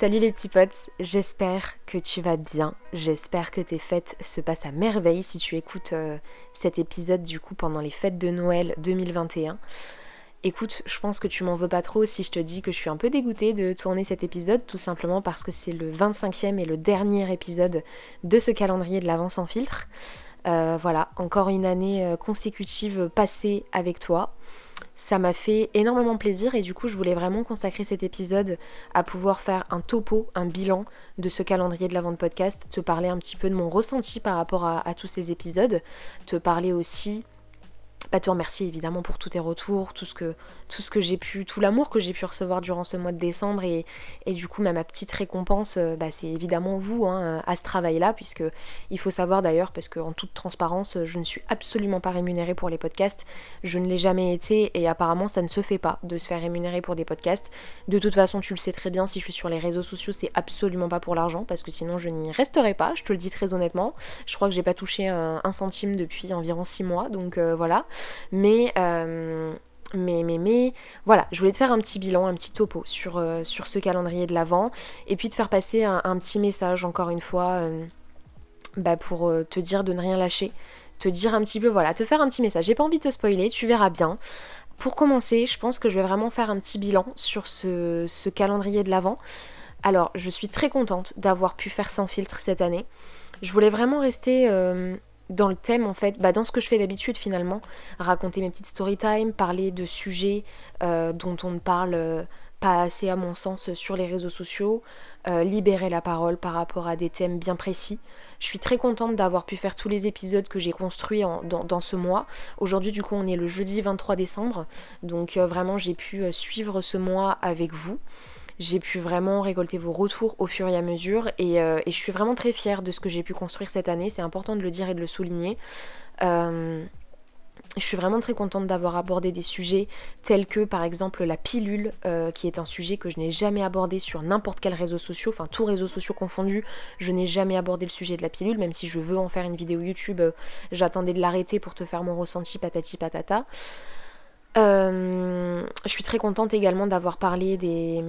Salut les petits potes, j'espère que tu vas bien, j'espère que tes fêtes se passent à merveille si tu écoutes euh, cet épisode du coup pendant les fêtes de Noël 2021. Écoute, je pense que tu m'en veux pas trop si je te dis que je suis un peu dégoûtée de tourner cet épisode, tout simplement parce que c'est le 25e et le dernier épisode de ce calendrier de l'avance en filtre. Euh, voilà, encore une année euh, consécutive passée avec toi. Ça m'a fait énormément plaisir et du coup je voulais vraiment consacrer cet épisode à pouvoir faire un topo, un bilan de ce calendrier de la vente podcast, te parler un petit peu de mon ressenti par rapport à, à tous ces épisodes, te parler aussi pas te remercier évidemment pour tous tes retours, tout ce que, tout ce que j'ai pu, tout l'amour que j'ai pu recevoir durant ce mois de décembre et, et du coup ma petite récompense, euh, bah, c'est évidemment vous hein, à ce travail-là, puisque il faut savoir d'ailleurs, parce qu'en toute transparence, je ne suis absolument pas rémunérée pour les podcasts, je ne l'ai jamais été et apparemment ça ne se fait pas de se faire rémunérer pour des podcasts. De toute façon, tu le sais très bien, si je suis sur les réseaux sociaux, c'est absolument pas pour l'argent, parce que sinon je n'y resterai pas, je te le dis très honnêtement. Je crois que j'ai pas touché un, centime depuis environ 6 mois, donc euh, voilà. Mais, euh, mais, mais, mais, voilà, je voulais te faire un petit bilan, un petit topo sur, euh, ce calendrier de l'Avent, et puis te faire passer un, petit message, encore une fois, euh, bah, pour te dire de ne rien lâcher, te dire un petit peu, voilà, te faire un petit message. J'ai pas envie de te spoiler, tu verras bien. Pour commencer, je pense que je vais vraiment faire un petit bilan sur ce, ce calendrier de l'Avent. Alors, je suis très contente d'avoir pu faire sans filtre cette année. Je voulais vraiment rester dans le thème en fait, bah, dans ce que je fais d'habitude finalement, raconter mes petites story time, parler de sujets euh, dont on ne parle euh, pas assez à mon sens sur les réseaux sociaux, euh, libérer la parole par rapport à des thèmes bien précis. Je suis très contente d'avoir pu faire tous les épisodes que j'ai construits dans, dans, ce mois. Aujourd'hui du coup on est le jeudi 23 décembre, donc vraiment j'ai pu suivre ce mois avec vous j'ai pu vraiment récolter vos retours au fur et à mesure euh, et, je suis vraiment très fière de ce que j'ai pu construire cette année, c'est important de le dire et de le souligner. Euh, je suis vraiment très contente d'avoir abordé des sujets tels que par exemple la pilule, euh, qui est un sujet que je n'ai jamais abordé sur n'importe quel réseau social, enfin tous réseaux sociaux confondus, je n'ai jamais abordé le sujet de la pilule, même si je veux en faire une vidéo YouTube, j'attendais de l'arrêter pour te faire mon ressenti patati patata. je suis très contente également d'avoir parlé des,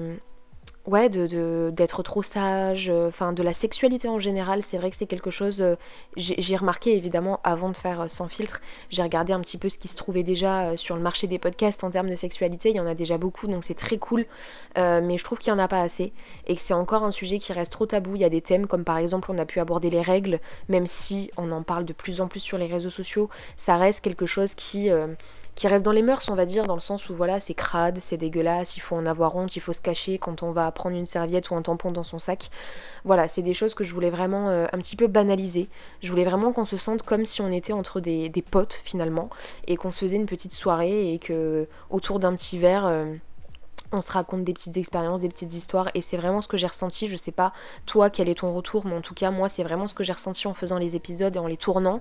ouais, de, d'être trop sage, euh, enfin de la sexualité en général, c'est vrai que c'est quelque chose, euh, j'ai, remarqué évidemment avant de faire euh, sans filtre, j'ai regardé un petit peu ce qui se trouvait déjà sur le marché des podcasts en termes de sexualité, il y en a déjà beaucoup donc c'est très cool, mais je trouve qu'il n'y en a pas assez et que c'est encore un sujet qui reste trop tabou, il y a des thèmes comme par exemple on a pu aborder les règles, même si on en parle de plus en plus sur les réseaux sociaux, ça reste quelque chose qui qui reste dans les mœurs, on va dire, dans le sens où voilà, c'est crade, c'est dégueulasse, il faut en avoir honte, il faut se cacher quand on va prendre une serviette ou un tampon dans son sac. Voilà, c'est des choses que je voulais vraiment euh, un petit peu banaliser. Je voulais vraiment qu'on se sente comme si on était entre des, potes finalement et qu'on se faisait une petite soirée et que autour d'un petit verre. Euh, on se raconte des petites expériences, des petites histoires, et c'est vraiment ce que j'ai ressenti. Je sais pas toi quel est ton retour, mais en tout cas moi c'est vraiment ce que j'ai ressenti en faisant les épisodes et en les tournant.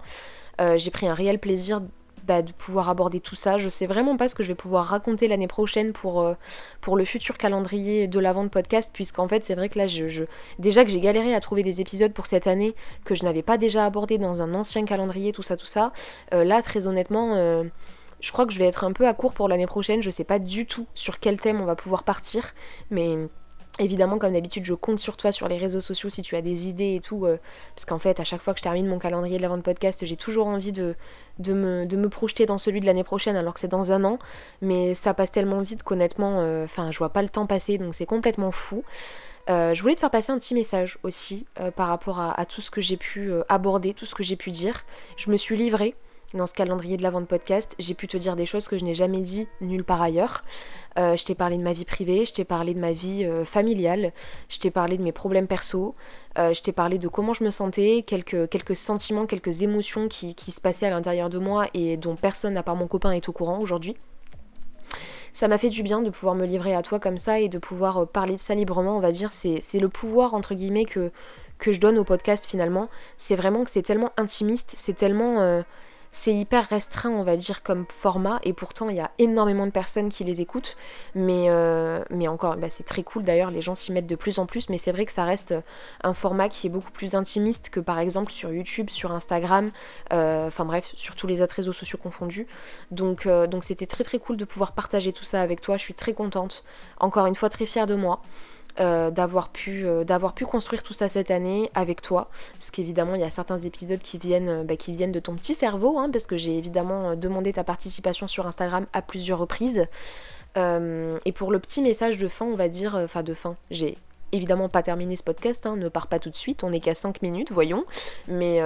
Euh, j'ai pris un réel plaisir bah, de pouvoir aborder tout ça. Je sais vraiment pas ce que je vais pouvoir raconter l'année prochaine pour, euh, pour le futur calendrier de la vente podcast, puisqu'en fait c'est vrai que là, je, déjà que j'ai galéré à trouver des épisodes pour cette année que je n'avais pas déjà abordé dans un ancien calendrier, tout ça, tout ça. Euh, là, très honnêtement... Euh, je crois que je vais être un peu à court pour l'année prochaine, je sais pas du tout sur quel thème on va pouvoir partir, mais Évidemment, comme d'habitude, je compte sur toi sur les réseaux sociaux si tu as des idées et tout. Euh, parce qu'en fait, à chaque fois que je termine mon calendrier de la vente podcast, j'ai toujours envie de, de, me, de, me, projeter dans celui de l'année prochaine alors que c'est dans un an. Mais ça passe tellement vite qu'honnêtement, euh, enfin, je vois pas le temps passer donc c'est complètement fou. Euh, je voulais te faire passer un petit message aussi par rapport à, à, tout ce que j'ai pu aborder, tout ce que j'ai pu dire. Je me suis livrée dans ce calendrier de la vente podcast, j'ai pu te dire des choses que je n'ai jamais dit nulle part ailleurs. Euh, je t'ai parlé de ma vie privée, je t'ai parlé de ma vie euh, familiale, je t'ai parlé de mes problèmes perso, euh, je t'ai parlé de comment je me sentais, quelques, quelques sentiments, quelques émotions qui, qui se passaient à l'intérieur de moi et dont personne à part mon copain est au courant aujourd'hui. Ça m'a fait du bien de pouvoir me livrer à toi comme ça et de pouvoir parler de ça librement, on va dire. C'est le pouvoir, entre guillemets, que, que je donne au podcast finalement. C'est vraiment que c'est tellement intimiste, c'est tellement c'est hyper restreint, on va dire, comme format, et pourtant il y a énormément de personnes qui les écoutent. Mais, euh, mais encore, bah, c'est très cool d'ailleurs, les gens s'y mettent de plus en plus, mais c'est vrai que ça reste un format qui est beaucoup plus intimiste que par exemple sur YouTube, sur Instagram, euh, enfin bref, sur tous les autres réseaux sociaux confondus. Donc euh, donc c'était très très cool de pouvoir partager tout ça avec toi, je suis très contente, encore une fois très fière de moi. euh, d'avoir pu, euh, pu construire tout ça cette année avec toi. Parce qu'évidemment, il y a certains épisodes qui viennent, euh, bah, qui viennent de ton petit cerveau, hein, parce que j'ai évidemment demandé ta participation sur Instagram à plusieurs reprises. et pour le petit message de fin, on va dire, enfin de fin, j'ai évidemment pas terminé ce podcast, hein, ne pars pas tout de suite, on n'est qu'à 5 minutes, voyons. Mais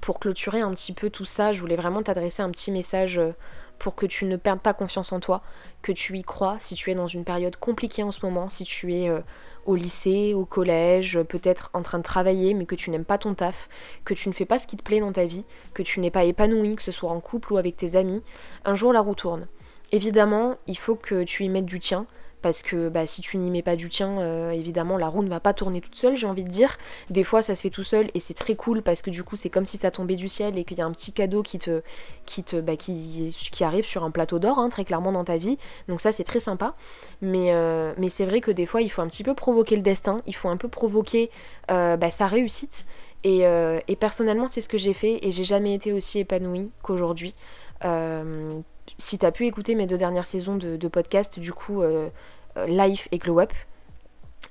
pour clôturer un petit peu tout ça, je voulais vraiment t'adresser un petit message pour que tu ne perdes pas confiance en toi, que tu y crois si tu es dans une période compliquée en ce moment, si tu es euh, au lycée, au collège, peut-être en train de travailler mais que tu n'aimes pas ton taf, que tu ne fais pas ce qui te plaît dans ta vie, que tu n'es pas épanoui, que ce soit en couple ou avec tes amis, un jour la roue tourne. Évidemment, il faut que tu y mettes du tien, parce que bah, si tu n'y mets pas du tien, euh, évidemment, la roue ne va pas tourner toute seule, j'ai envie de dire. Des fois, ça se fait tout seul et c'est très cool parce que du coup, c'est comme si ça tombait du ciel et qu'il y a un petit cadeau qui te, qui te, bah, qui, qui arrive sur un plateau d'or, hein, très clairement dans ta vie. Donc ça, c'est très sympa. Mais, euh, mais c'est vrai que des fois, il faut un petit peu provoquer le destin, il faut un peu provoquer euh, bah, sa réussite. Et, et personnellement, c'est ce que j'ai fait et j'ai jamais été aussi épanouie qu'aujourd'hui si tu as pu écouter mes deux dernières saisons de, de podcast, du coup, euh, Life et Glow Up.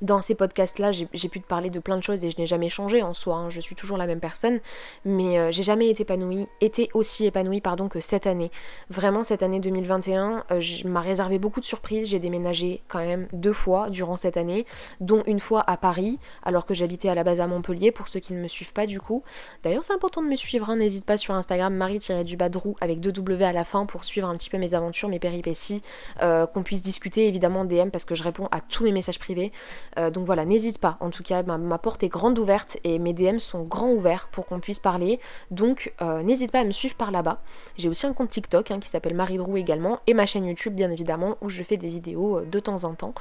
Dans ces podcasts-là, j'ai pu te parler de plein de choses et je n'ai jamais changé en soi, hein. je suis toujours la même personne, mais euh, j'ai jamais été épanouie, été aussi épanouie pardon, que cette année. Vraiment, cette année 2021, euh, m'a réservé beaucoup de surprises, j'ai déménagé quand même deux fois durant cette année, dont une fois à Paris, alors que j'habitais à la base à Montpellier, pour ceux qui ne me suivent pas du coup. D'ailleurs, c'est important de me suivre, hein. n'hésite pas sur Instagram, marie-du-badrou avec deux W à la fin pour suivre un petit peu mes aventures, mes péripéties, qu'on puisse discuter évidemment en DM parce que je réponds à tous mes messages privés. Euh, donc voilà, n'hésite pas. En tout cas, ma, porte est grande ouverte et mes DM sont grands ouverts pour qu'on puisse parler. Donc euh, n'hésite pas à me suivre par là-bas. J'ai aussi un compte TikTok hein, qui s'appelle Marie Drou également et ma chaîne YouTube bien évidemment où je fais des vidéos euh, de temps en temps.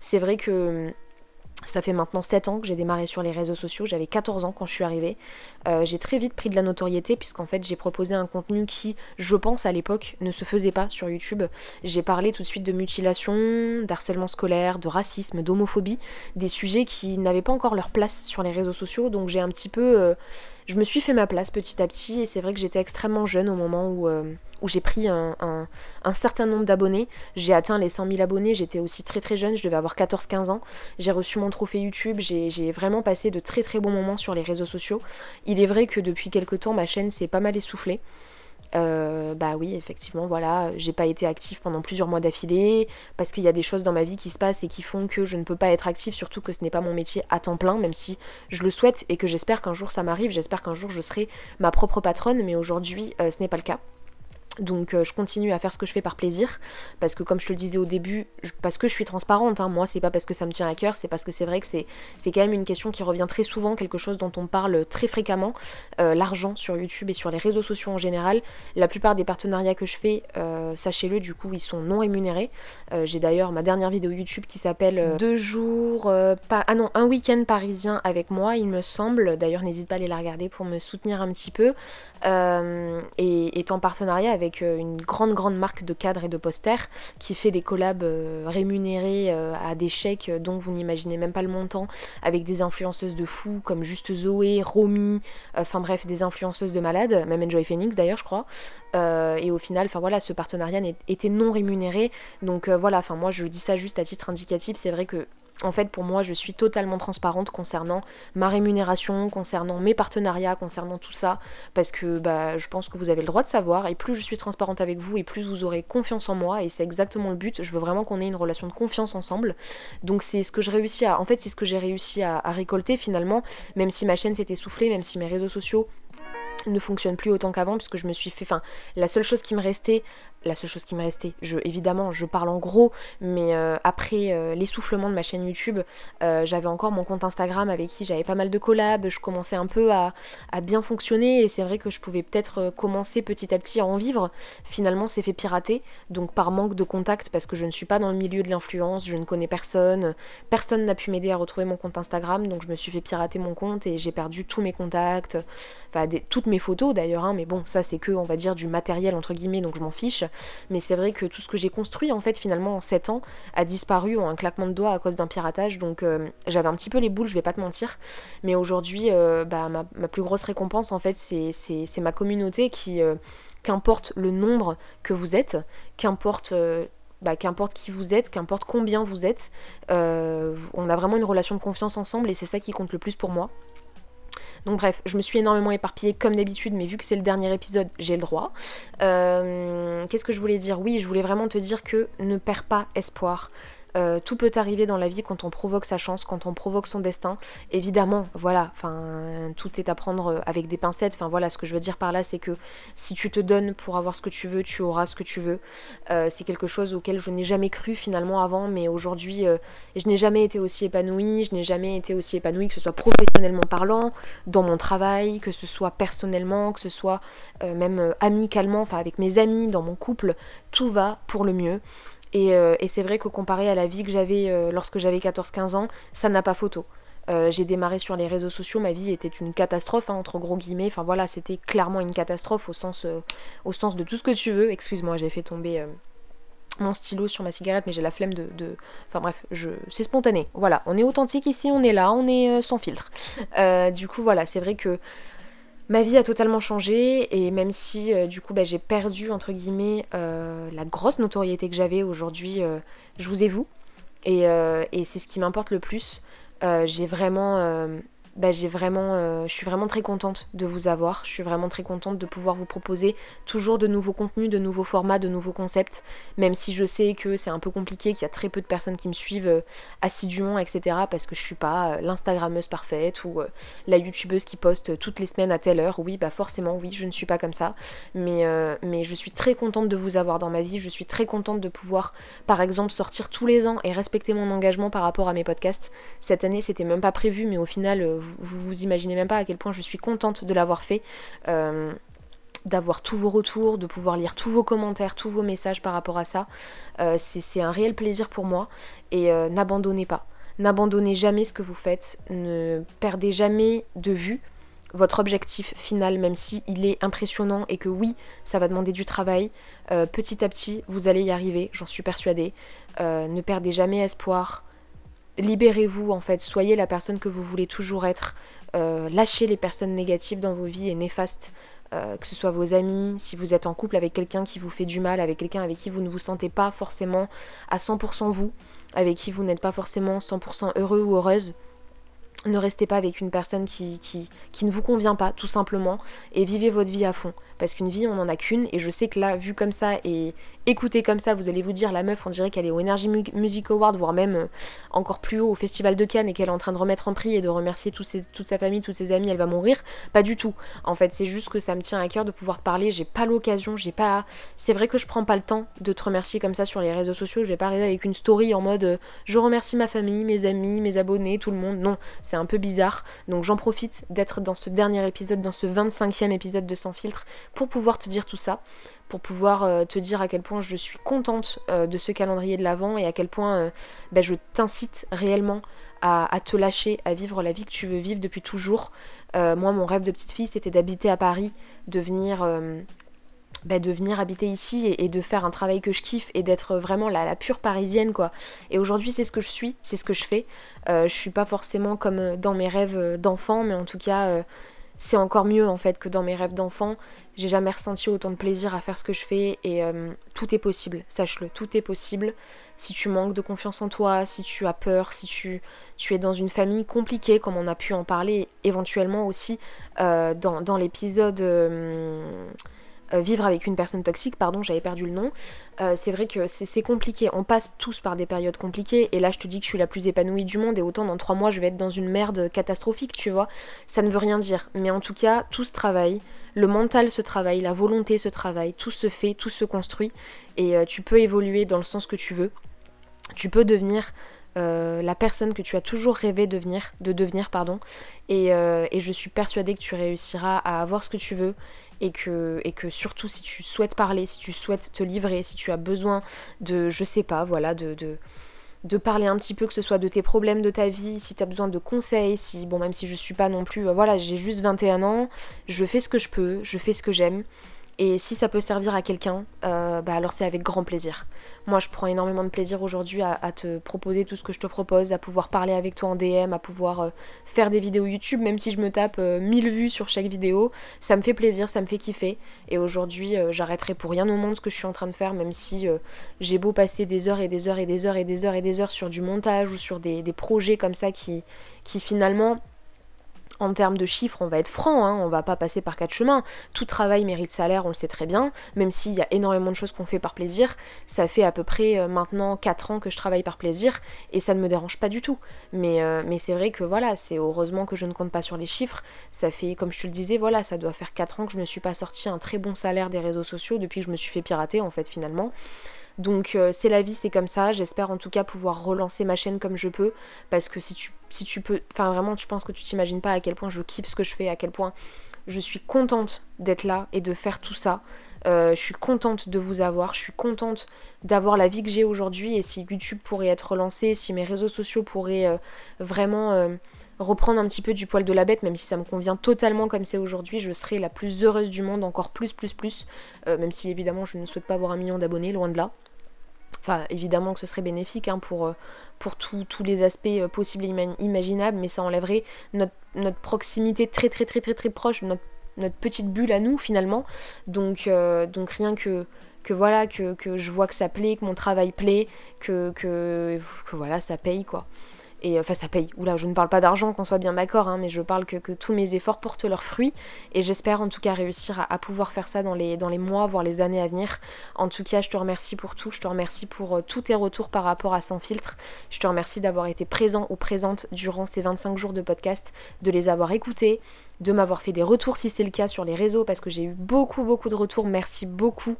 C'est vrai que hum, ça fait maintenant 7 ans que j'ai démarré sur les réseaux sociaux, j'avais 14 ans quand je suis arrivée. Euh, j'ai très vite pris de la notoriété puisqu'en fait j'ai proposé un contenu qui, je pense à l'époque, ne se faisait pas sur YouTube. J'ai parlé tout de suite de mutilation, d'harcèlement scolaire, de racisme, d'homophobie, des sujets qui n'avaient pas encore leur place sur les réseaux sociaux, donc j'ai un petit peu... Euh, je me suis fait ma place petit à petit et c'est vrai que j'étais extrêmement jeune au moment où, euh, j'ai pris un, certain nombre d'abonnés. J'ai atteint les 100 000 abonnés, j'étais aussi très très jeune, je devais avoir 14-15 ans. J'ai reçu mon trophée YouTube, j'ai vraiment passé de très très bons moments sur les réseaux sociaux. Il est vrai que depuis quelques temps ma chaîne s'est pas mal essoufflée. Euh, bah oui, effectivement, voilà, j'ai pas été active pendant plusieurs mois d'affilée, parce qu'il y a des choses dans ma vie qui se passent et qui font que je ne peux pas être active, surtout que ce n'est pas mon métier à temps plein, même si je le souhaite et que j'espère qu'un jour ça m'arrive, j'espère qu'un jour je serai ma propre patronne, mais aujourd'hui euh, ce n'est pas le cas. Donc euh, je continue à faire ce que je fais par plaisir, parce que comme je te le disais au début, parce que je suis transparente, hein, moi c'est pas parce que ça me tient à cœur, c'est parce que c'est vrai que c'est, quand même une question qui revient très souvent, quelque chose dont on parle très fréquemment, euh, l'argent sur YouTube et sur les réseaux sociaux en général. La plupart des partenariats que je fais, euh, sachez-le, du coup ils sont non rémunérés. j'ai d'ailleurs ma dernière vidéo YouTube qui s'appelle Deux jours, ah non, un week-end parisien avec moi, il me semble. D'ailleurs n'hésite pas à aller la regarder pour me soutenir un petit peu. et est en partenariat avec euh, une grande grande marque de cadres et de posters qui fait des collabs euh, rémunérés euh, à des chèques dont vous n'imaginez même pas le montant avec des influenceuses de fous comme juste Zoé, Romy, enfin bref des influenceuses de malades, même Enjoy Phoenix d'ailleurs je crois. et au final, enfin voilà, ce partenariat était non rémunéré. Donc voilà, enfin moi je dis ça juste à titre indicatif. C'est vrai que en fait, pour moi, je suis totalement transparente concernant ma rémunération, concernant mes partenariats, concernant tout ça, parce que bah, je pense que vous avez le droit de savoir, et plus je suis transparente avec vous, et plus vous aurez confiance en moi, et c'est exactement le but. Je veux vraiment qu'on ait une relation de confiance ensemble. Donc c'est ce que je réussis à, en fait, c'est ce que j'ai réussi à, récolter finalement, même si ma chaîne s'est essoufflée, même si mes réseaux sociaux ne fonctionnent plus autant qu'avant puisque je me suis fait enfin la seule chose qui me restait la seule chose qui me restait. Je, évidemment, je parle en gros, mais euh, après euh, l'essoufflement de ma chaîne YouTube, euh, j'avais encore mon compte Instagram avec qui j'avais pas mal de collabs, je commençais un peu à, bien fonctionner et c'est vrai que je pouvais peut-être commencer petit à petit à en vivre. Finalement, c'est fait pirater, donc par manque de contact, parce que je ne suis pas dans le milieu de l'influence, je ne connais personne, personne n'a pu m'aider à retrouver mon compte Instagram, donc je me suis fait pirater mon compte et j'ai perdu tous mes contacts, enfin toutes mes photos d'ailleurs, hein, mais bon, ça c'est que, on va dire, du matériel entre guillemets, donc je m'en fiche. Mais c'est vrai que tout ce que j'ai construit en fait finalement en 7 ans a disparu en un claquement de doigts à cause d'un piratage. Donc euh, j'avais un petit peu les boules, je vais pas te mentir. Mais aujourd'hui, euh, bah, ma, plus grosse récompense en fait c'est ma communauté qui, euh, qu'importe le nombre que vous êtes, qu'importe bah, qu'importe qui vous êtes, qu'importe combien vous êtes, on a vraiment une relation de confiance ensemble et c'est ça qui compte le plus pour moi. Donc bref, je me suis énormément éparpillée comme d'habitude, mais vu que c'est le dernier épisode, j'ai le droit. Euh, qu'est-ce que je voulais dire? Oui, je voulais vraiment te dire que ne perds pas espoir. Euh, tout peut arriver dans la vie quand on provoque sa chance, quand on provoque son destin. Évidemment, voilà, enfin, tout est à prendre euh, avec des pincettes. Enfin voilà, ce que je veux dire par là, c'est que si tu te donnes pour avoir ce que tu veux, tu auras ce que tu veux. Euh, c'est quelque chose auquel je n'ai jamais cru finalement avant, mais aujourd'hui, je n'ai jamais été aussi épanouie. Je n'ai jamais été aussi épanouie, que ce soit professionnellement parlant, dans mon travail, que ce soit personnellement, que ce soit même amicalement, enfin avec mes amis, dans mon couple. Tout va pour le mieux. Euh, et, c'est vrai que comparé à la vie que j'avais euh, lorsque j'avais 14-15 ans, ça n'a pas photo. Euh, j'ai démarré sur les réseaux sociaux, ma vie était une catastrophe, hein, entre gros guillemets. Enfin voilà, c'était clairement une catastrophe au sens, au sens de tout ce que tu veux. Excuse-moi, j'ai fait tomber mon stylo sur ma cigarette, mais j'ai la flemme de, Enfin bref, je... c'est spontané. Voilà, on est authentique ici, on est là, on est sans filtre. du coup, voilà, c'est vrai que ma vie a totalement changé et même si euh, du coup bah, j'ai perdu entre guillemets euh, la grosse notoriété que j'avais aujourd'hui, euh, je vous ai vous et, et c'est ce qui m'importe le plus. j'ai vraiment bah, j'ai vraiment, euh, je suis vraiment très contente de vous avoir. Je suis vraiment très contente de pouvoir vous proposer toujours de nouveaux contenus, de nouveaux formats, de nouveaux concepts. Même si je sais que c'est un peu compliqué, qu'il y a très peu de personnes qui me suivent euh, assidûment, etc. Parce que je suis pas euh, l'instagrammeuse parfaite ou la youtubeuse qui poste toutes les semaines à telle heure. Oui, bah forcément, oui, je ne suis pas comme ça. Mais, mais je suis très contente de vous avoir dans ma vie. Je suis très contente de pouvoir, par exemple, sortir tous les ans et respecter mon engagement par rapport à mes podcasts. Cette année, c'était même pas prévu, mais au final vous, vous, imaginez même pas à quel point je suis contente de l'avoir fait. Euh, d'avoir tous vos retours, de pouvoir lire tous vos commentaires, tous vos messages par rapport à ça. Euh, c'est un réel plaisir pour moi. Et euh, n'abandonnez pas. N'abandonnez jamais ce que vous faites. Ne perdez jamais de vue votre objectif final, même si est impressionnant et que oui, ça va demander du travail. petit à petit, vous allez y arriver, j'en suis persuadée. ne perdez jamais espoir libérez-vous en fait, soyez la personne que vous voulez toujours être, euh, lâchez les personnes négatives dans vos vies et néfastes, euh, que ce soit vos amis, si vous êtes en couple avec quelqu'un qui vous fait du mal, avec quelqu'un avec qui vous ne vous sentez pas forcément à 100% vous, avec qui vous n'êtes pas forcément 100% heureux ou heureuse, ne restez pas avec une personne qui, qui, qui, ne vous convient pas, tout simplement, et vivez votre vie à fond. Parce qu'une vie, on n'en a qu'une, et je sais que là, vu comme ça et écoutez comme ça, vous allez vous dire, la meuf, on dirait qu'elle est au Energy Music Award, voire même euh, encore plus haut au Festival de Cannes, et qu'elle est en train de remettre en prix et de remercier toute sa famille, tous ses amis, elle va mourir. Pas du tout. En fait, c'est juste que ça me tient à cœur de pouvoir te parler, j'ai pas l'occasion, j'ai pas... C'est vrai que je prends pas le temps de te remercier comme ça sur les réseaux sociaux, je vais pas arriver avec une story en mode, euh, je remercie ma famille, mes amis, mes abonnés, tout le monde. Non, c'est un peu bizarre. Donc j'en profite d'être dans ce dernier épisode, dans ce 25e épisode de Sans filtre, pour pouvoir te dire tout ça, pour pouvoir euh, te dire à quel point je suis contente euh, de ce calendrier de l'Avent et à quel point euh, bah, je t'incite réellement à, te lâcher, à vivre la vie que tu veux vivre depuis toujours. moi, mon rêve de petite fille, c'était d'habiter à Paris, de venir bah, de venir habiter ici et, de faire un travail que je kiffe et d'être vraiment la, pure parisienne quoi. Et aujourd'hui c'est ce que je suis, c'est ce que je fais. Euh, je suis pas forcément comme dans mes rêves d'enfant, mais en tout cas euh, c'est encore mieux en fait que dans mes rêves d'enfant. J'ai jamais ressenti autant de plaisir à faire ce que je fais et euh, tout est possible, sache-le, tout est possible. Si tu manques de confiance en toi, si tu as peur, si tu, tu es dans une famille compliquée comme on a pu en parler éventuellement aussi dans, dans l'épisode euh, vivre avec une personne toxique, pardon, j'avais perdu le nom. Euh, c'est vrai que c'est compliqué. On passe tous par des périodes compliquées. Et là, je te dis que je suis la plus épanouie du monde. Et autant dans trois mois, je vais être dans une merde catastrophique, tu vois. Ça ne veut rien dire. Mais en tout cas, tout se travaille. Le mental se travaille, la volonté se travaille. Tout se fait, tout se construit. Et euh, tu peux évoluer dans le sens que tu veux. Tu peux devenir la personne que tu as toujours rêvé de devenir, de devenir pardon. Et, et, je suis persuadée que tu réussiras à avoir ce que tu veux et que, et que surtout si tu souhaites parler, si tu souhaites te livrer, si tu as besoin de, je sais pas, voilà, de, de, de parler un petit peu, que ce soit de tes problèmes de ta vie, si tu as besoin de conseils, si, bon, même si je suis pas non plus, euh, voilà, j'ai juste 21 ans, je fais ce que je peux, je fais ce que j'aime. Et si ça peut servir à quelqu'un, euh, bah alors c'est avec grand plaisir. Moi, je prends énormément de plaisir aujourd'hui à, te proposer tout ce que je te propose, à pouvoir parler avec toi en DM, à pouvoir euh, faire des vidéos YouTube, même si je me tape 1000 vues sur chaque vidéo. Ça me fait plaisir, ça me fait kiffer. Et aujourd'hui, j'arrêterai pour rien au monde ce que je suis en train de faire, même si j'ai beau passer des heures et des heures et des heures et des heures et des heures sur du montage ou sur des, projets comme ça qui finalement en termes de chiffres, on va être franc, hein, on va pas passer par quatre chemins. Tout travail mérite salaire, on le sait très bien, même s'il y a énormément de choses qu'on fait par plaisir. Ça fait à peu près euh, maintenant 4 ans que je travaille par plaisir et ça ne me dérange pas du tout. Mais, euh, mais c'est vrai que voilà, c'est heureusement que je ne compte pas sur les chiffres. Ça fait, comme je te le disais, voilà, ça doit faire 4 ans que je ne suis pas sorti un très bon salaire des réseaux sociaux depuis que je me suis fait pirater en fait finalement. Donc euh, c'est la vie, c'est comme ça. J'espère en tout cas pouvoir relancer ma chaîne comme je peux. Parce que si tu, peux. Enfin vraiment, tu penses que tu t'imagines pas à quel point je kiffe ce que je fais, à quel point je suis contente d'être là et de faire tout ça. Euh, je suis contente de vous avoir, je suis contente d'avoir la vie que j'ai aujourd'hui et si YouTube pourrait être relancé, si mes réseaux sociaux pourraient euh, vraiment reprendre un petit peu du poil de la bête, même si ça me convient totalement comme c'est aujourd'hui, je serai la plus heureuse du monde, encore plus, plus, plus, même si évidemment je ne souhaite pas avoir un million d'abonnés, loin de là. Enfin, évidemment que ce serait bénéfique hein, pour, euh, pour tous les aspects euh, possibles et imaginables, mais ça enlèverait notre, proximité très très très très très proche, notre, notre petite bulle à nous finalement. Donc, euh, donc rien que, que voilà, que, je vois que ça plaît, que mon travail plaît, que, que, que voilà, ça paye quoi. Et enfin, ça paye. Oula, je ne parle pas d'argent, qu'on soit bien d'accord, hein, mais je parle que, tous mes efforts portent leurs fruits. Et j'espère en tout cas réussir à, pouvoir faire ça dans les, mois, voire les années à venir. En tout cas, je te remercie pour tout. Je te remercie pour euh, tous tes retours par rapport à Sans Filtre. Je te remercie d'avoir été présent ou présente durant ces 25 jours de podcast, de les avoir écoutés, de m'avoir fait des retours si c'est le cas sur les réseaux, parce que j'ai eu beaucoup, beaucoup de retours. Merci beaucoup.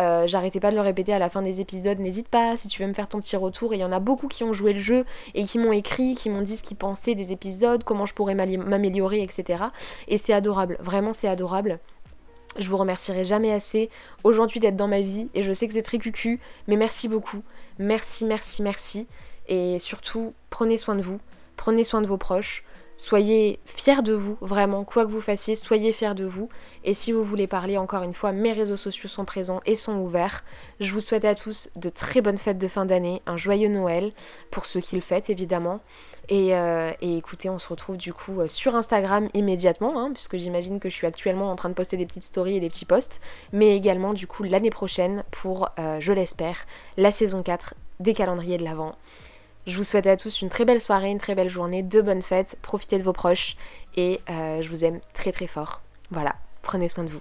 Euh, j'arrêtais pas de le répéter à la fin des épisodes. N'hésite pas si tu veux me faire ton petit retour. Et il y en a beaucoup qui ont joué le jeu et qui m'ont écrit, qui m'ont dit ce qu'ils pensaient des épisodes, comment je pourrais m'améliorer, etc. Et c'est adorable. Vraiment, c'est adorable. Je vous remercierai jamais assez aujourd'hui d'être dans ma vie et je sais que c'est très cucu, mais merci beaucoup. Merci, merci, merci. Et surtout, prenez soin de vous, prenez soin de vos proches. Soyez fiers de vous, vraiment, quoi que vous fassiez, soyez fiers de vous. Et si vous voulez parler, encore une fois, mes réseaux sociaux sont présents et sont ouverts. Je vous souhaite à tous de très bonnes fêtes de fin d'année, un joyeux Noël, pour ceux qui le fêtent évidemment. Et, euh, écoutez, on se retrouve du coup euh, sur Instagram immédiatement, hein, puisque j'imagine que je suis actuellement en train de poster des petites stories et des petits posts, mais également du coup l'année prochaine pour, euh, je l'espère, la saison 4 des calendriers de l'Avent. Je vous souhaite à tous une très belle soirée, une très belle journée, de bonnes fêtes, profitez de vos proches et euh, je vous aime très très fort. Voilà, prenez soin de vous.